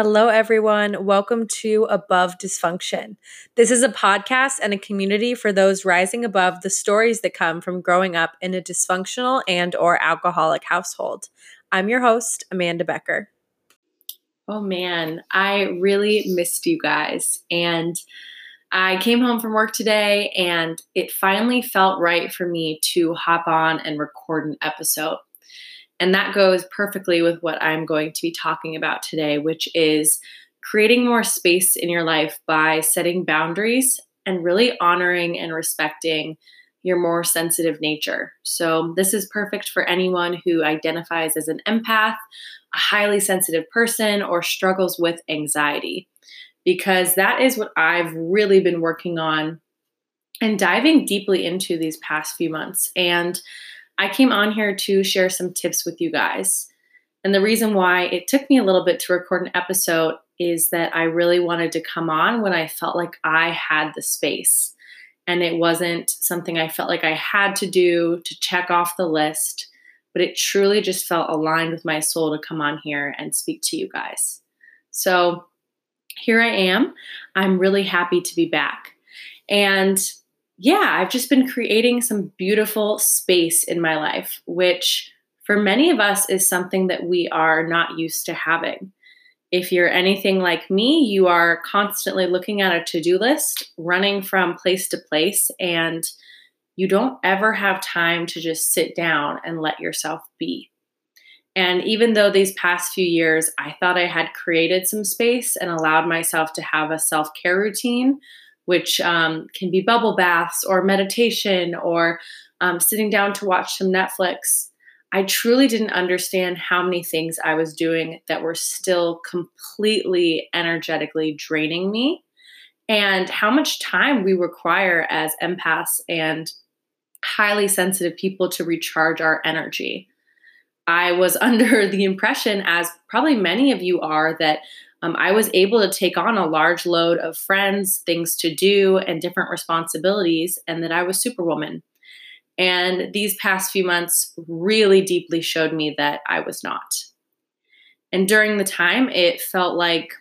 Hello, everyone. Welcome to Above Dysfunction. This is a podcast and a community for those rising above the stories that come from growing up in a dysfunctional and or alcoholic household. I'm your host, Amanda Becker. Oh man, I really missed you guys. And I came home from work today and it finally felt right for me to hop on and record an episode. And that goes perfectly with what I'm going to be talking about today, which is creating more space in your life by setting boundaries and really honoring and respecting your more sensitive nature. So, this is perfect for anyone who identifies as an empath, a highly sensitive person, or struggles with anxiety, because that is what I've really been working on and diving deeply into these past few months. And I came on here to share some tips with you guys. And the reason why it took me a little bit to record an episode is that I really wanted to come on when I felt like I had the space. And it wasn't something I felt like I had to do to check off the list, but it truly just felt aligned with my soul to come on here and speak to you guys. So here I am. I'm really happy to be back. And yeah, I've just been creating some beautiful space in my life, which for many of us is something that we are not used to having. If you're anything like me, you are constantly looking at a to do list, running from place to place, and you don't ever have time to just sit down and let yourself be. And even though these past few years I thought I had created some space and allowed myself to have a self care routine, which um, can be bubble baths or meditation or um, sitting down to watch some Netflix. I truly didn't understand how many things I was doing that were still completely energetically draining me and how much time we require as empaths and highly sensitive people to recharge our energy. I was under the impression, as probably many of you are, that um, I was able to take on a large load of friends, things to do, and different responsibilities, and that I was Superwoman. And these past few months really deeply showed me that I was not. And during the time, it felt like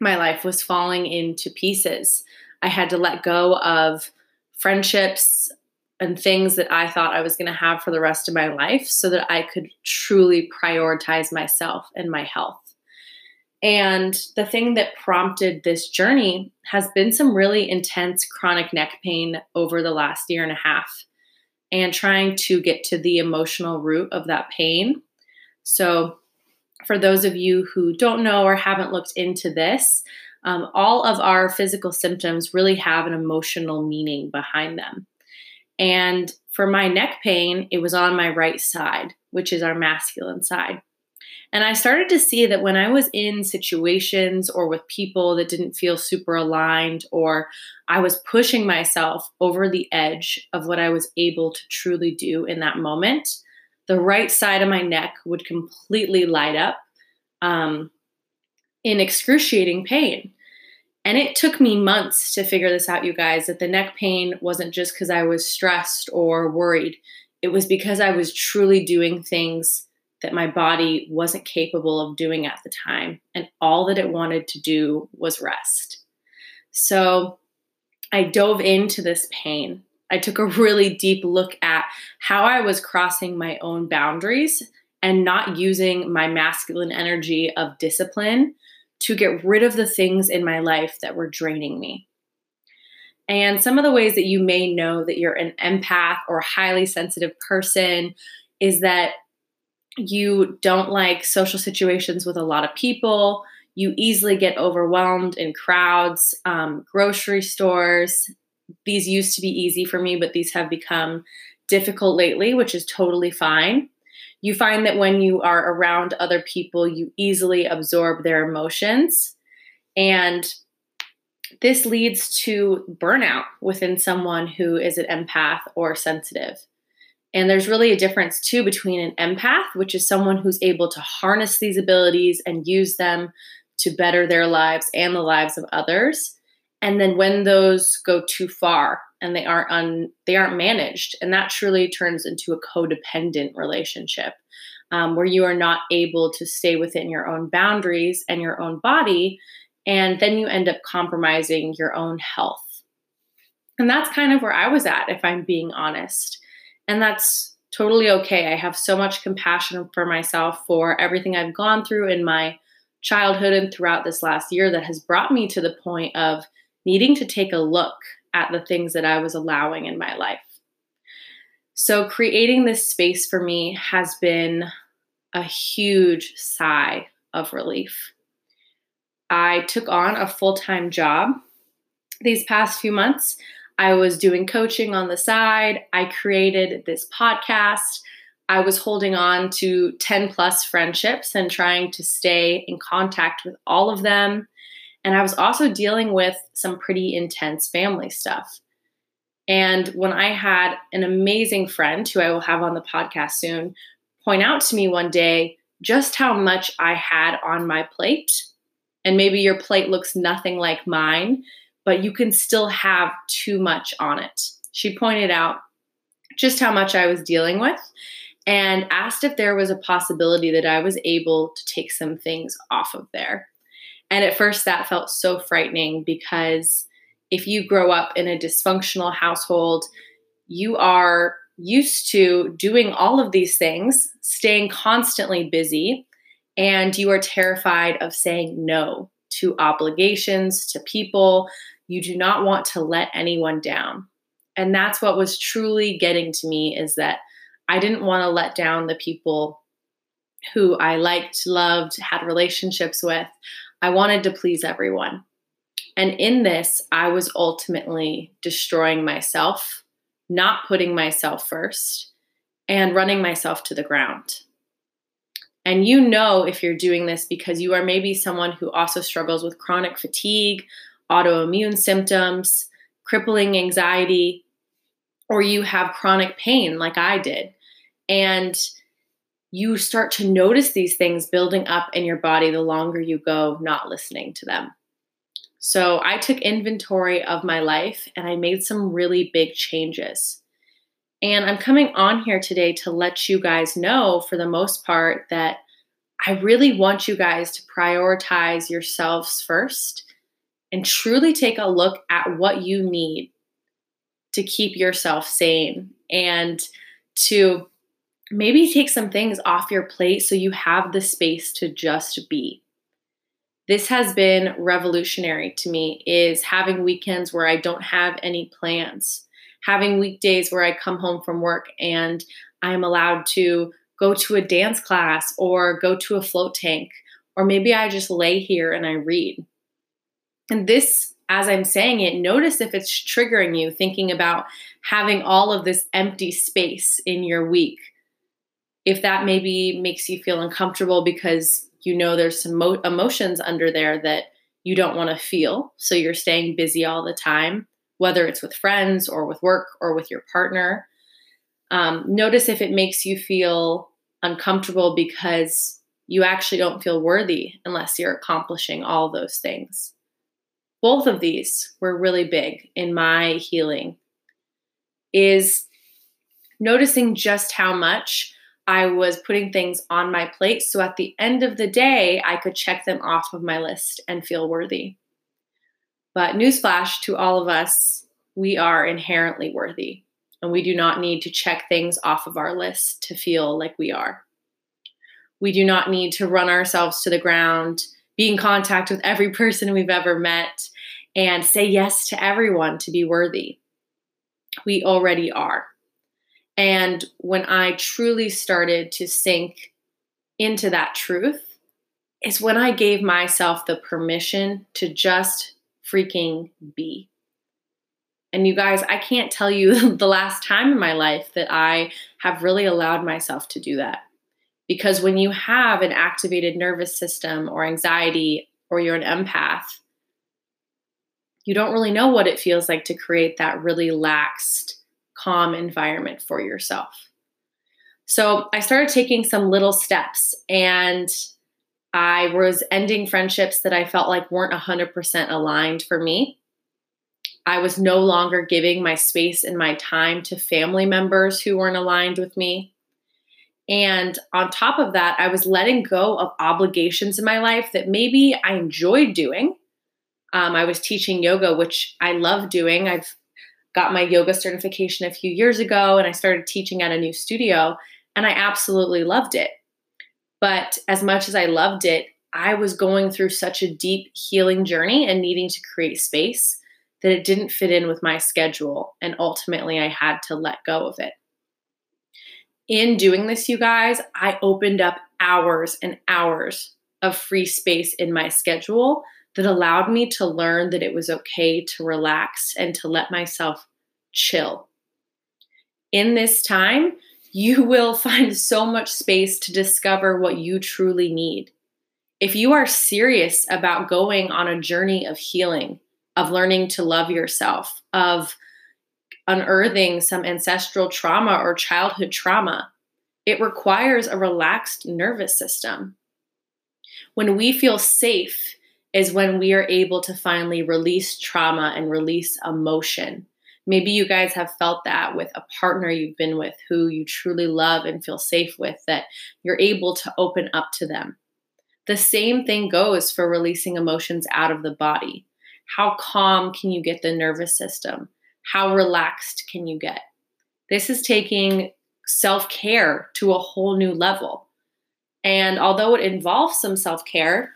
my life was falling into pieces. I had to let go of friendships and things that I thought I was going to have for the rest of my life so that I could truly prioritize myself and my health. And the thing that prompted this journey has been some really intense chronic neck pain over the last year and a half, and trying to get to the emotional root of that pain. So, for those of you who don't know or haven't looked into this, um, all of our physical symptoms really have an emotional meaning behind them. And for my neck pain, it was on my right side, which is our masculine side. And I started to see that when I was in situations or with people that didn't feel super aligned, or I was pushing myself over the edge of what I was able to truly do in that moment, the right side of my neck would completely light up um, in excruciating pain. And it took me months to figure this out, you guys, that the neck pain wasn't just because I was stressed or worried. It was because I was truly doing things that my body wasn't capable of doing at the time. And all that it wanted to do was rest. So I dove into this pain. I took a really deep look at how I was crossing my own boundaries and not using my masculine energy of discipline to get rid of the things in my life that were draining me. And some of the ways that you may know that you're an empath or highly sensitive person is that you don't like social situations with a lot of people. You easily get overwhelmed in crowds, um, grocery stores. These used to be easy for me, but these have become difficult lately, which is totally fine. You find that when you are around other people, you easily absorb their emotions. And this leads to burnout within someone who is an empath or sensitive. And there's really a difference too between an empath, which is someone who's able to harness these abilities and use them to better their lives and the lives of others. And then when those go too far and they aren't un, they aren't managed, and that truly turns into a codependent relationship. um, where you are not able to stay within your own boundaries and your own body. And then you end up compromising your own health. And that's kind of where I was at, if I'm being honest. And that's totally okay. I have so much compassion for myself for everything I've gone through in my childhood and throughout this last year that has brought me to the point of needing to take a look at the things that I was allowing in my life. So, creating this space for me has been a huge sigh of relief. I took on a full time job these past few months. I was doing coaching on the side. I created this podcast. I was holding on to 10 plus friendships and trying to stay in contact with all of them. And I was also dealing with some pretty intense family stuff. And when I had an amazing friend who I will have on the podcast soon point out to me one day just how much I had on my plate, and maybe your plate looks nothing like mine, but you can still have too much on it. She pointed out just how much I was dealing with and asked if there was a possibility that I was able to take some things off of there. And at first, that felt so frightening because if you grow up in a dysfunctional household, you are used to doing all of these things, staying constantly busy, and you are terrified of saying no to obligations, to people. You do not want to let anyone down. And that's what was truly getting to me is that I didn't want to let down the people who I liked, loved, had relationships with. I wanted to please everyone. And in this, I was ultimately destroying myself, not putting myself first, and running myself to the ground. And you know if you're doing this because you are maybe someone who also struggles with chronic fatigue, autoimmune symptoms, crippling anxiety, or you have chronic pain like I did. And you start to notice these things building up in your body the longer you go not listening to them. So I took inventory of my life and I made some really big changes. And I'm coming on here today to let you guys know, for the most part, that I really want you guys to prioritize yourselves first and truly take a look at what you need to keep yourself sane and to maybe take some things off your plate so you have the space to just be. This has been revolutionary to me is having weekends where I don't have any plans, having weekdays where I come home from work and I'm allowed to go to a dance class or go to a float tank or maybe I just lay here and I read. And this as I'm saying it, notice if it's triggering you thinking about having all of this empty space in your week if that maybe makes you feel uncomfortable because you know there's some mo- emotions under there that you don't want to feel. So you're staying busy all the time, whether it's with friends or with work or with your partner. Um, notice if it makes you feel uncomfortable because you actually don't feel worthy unless you're accomplishing all those things. Both of these were really big in my healing. Is noticing just how much I was putting things on my plate. So at the end of the day, I could check them off of my list and feel worthy. But newsflash to all of us, we are inherently worthy, and we do not need to check things off of our list to feel like we are. We do not need to run ourselves to the ground, be in contact with every person we've ever met, and say yes to everyone to be worthy. We already are. And when I truly started to sink into that truth, is when I gave myself the permission to just freaking be. And you guys, I can't tell you the last time in my life that I have really allowed myself to do that. Because when you have an activated nervous system or anxiety or you're an empath, you don't really know what it feels like to create that really laxed calm environment for yourself. So I started taking some little steps and I was ending friendships that I felt like weren't 100% aligned for me. I was no longer giving my space and my time to family members who weren't aligned with me. And on top of that, I was letting go of obligations in my life that maybe I enjoyed doing. Um, I was teaching yoga, which I love doing. I've got my yoga certification a few years ago and I started teaching at a new studio, and I absolutely loved it. But as much as I loved it, I was going through such a deep healing journey and needing to create space that it didn't fit in with my schedule. And ultimately, I had to let go of it. In doing this, you guys, I opened up hours and hours of free space in my schedule that allowed me to learn that it was okay to relax and to let myself chill. In this time, you will find so much space to discover what you truly need. If you are serious about going on a journey of healing, of learning to love yourself, of unearthing some ancestral trauma or childhood trauma, it requires a relaxed nervous system. When we feel safe is when we are able to finally release trauma and release emotion. Maybe you guys have felt that with a partner you've been with who you truly love and feel safe with, that you're able to open up to them. The same thing goes for releasing emotions out of the body. How calm can you get the nervous system? How relaxed can you get? This is taking self care to a whole new level. And although it involves some self care,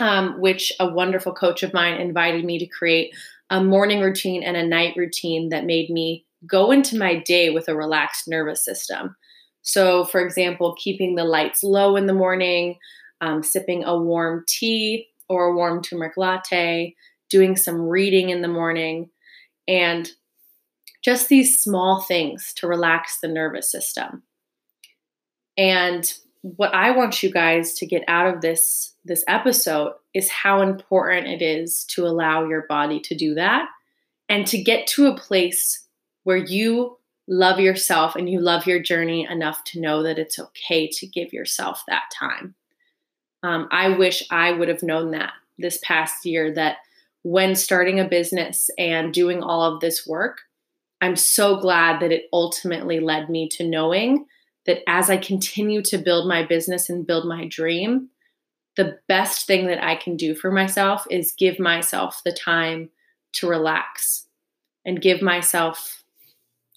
um, which a wonderful coach of mine invited me to create a morning routine and a night routine that made me go into my day with a relaxed nervous system. So, for example, keeping the lights low in the morning, um, sipping a warm tea or a warm turmeric latte, doing some reading in the morning, and just these small things to relax the nervous system. And what I want you guys to get out of this this episode is how important it is to allow your body to do that and to get to a place where you love yourself and you love your journey enough to know that it's okay to give yourself that time. Um, I wish I would have known that this past year that when starting a business and doing all of this work, I'm so glad that it ultimately led me to knowing that as I continue to build my business and build my dream, the best thing that I can do for myself is give myself the time to relax and give myself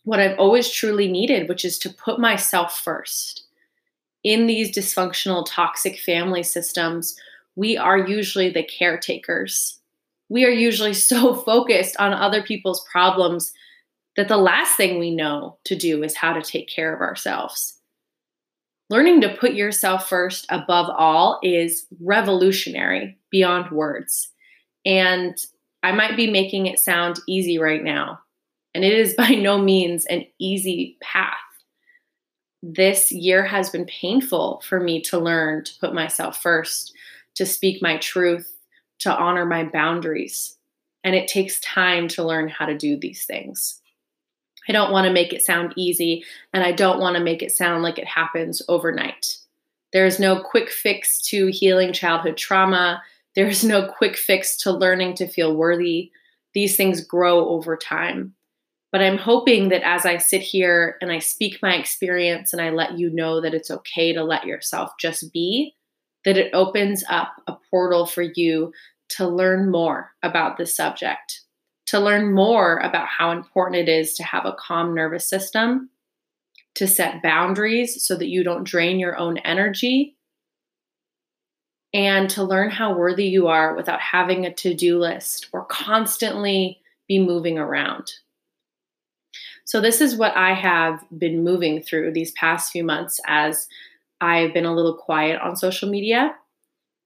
what I've always truly needed, which is to put myself first. In these dysfunctional, toxic family systems, we are usually the caretakers. We are usually so focused on other people's problems that the last thing we know to do is how to take care of ourselves. Learning to put yourself first above all is revolutionary beyond words. And I might be making it sound easy right now, and it is by no means an easy path. This year has been painful for me to learn to put myself first, to speak my truth, to honor my boundaries. And it takes time to learn how to do these things. I don't want to make it sound easy, and I don't want to make it sound like it happens overnight. There is no quick fix to healing childhood trauma. There is no quick fix to learning to feel worthy. These things grow over time. But I'm hoping that as I sit here and I speak my experience and I let you know that it's okay to let yourself just be, that it opens up a portal for you to learn more about this subject to learn more about how important it is to have a calm nervous system, to set boundaries so that you don't drain your own energy, and to learn how worthy you are without having a to do list or constantly be moving around. So, this is what I have been moving through these past few months as I've been a little quiet on social media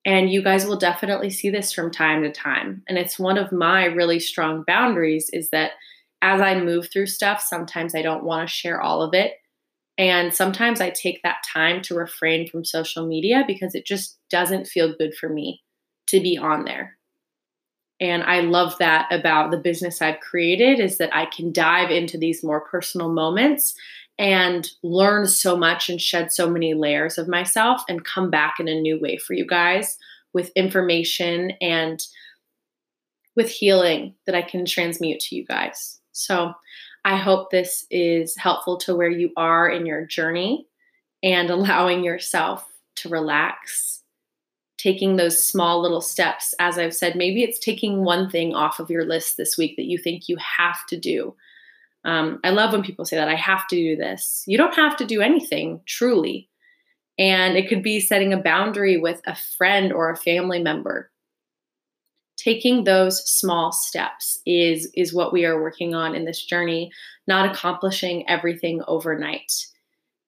and you guys will definitely see this from time to time. And it's one of my really strong boundaries is that as I move through stuff, sometimes I don't want to share all of it. And sometimes I take that time to refrain from social media because it just doesn't feel good for me to be on there. And I love that about the business I've created is that I can dive into these more personal moments and learn so much and shed so many layers of myself and come back in a new way for you guys with information and with healing that I can transmute to you guys. So I hope this is helpful to where you are in your journey. and allowing yourself to relax, taking those small little steps. As I've said, maybe it's taking one thing off of your list this week that you think you have to do. Um, I love when people say that I have to do this. You don't have to do anything, truly. And it could be setting a boundary with a friend or a family member. Taking those small steps is, is what we are working on in this journey, not accomplishing everything overnight.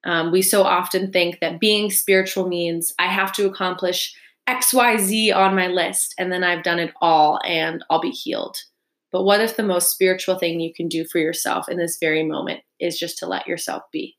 Um, we so often think that being spiritual means I have to accomplish XYZ on my list and then I've done it all and I'll be healed. But what if the most spiritual thing you can do for yourself in this very moment is just to let yourself be?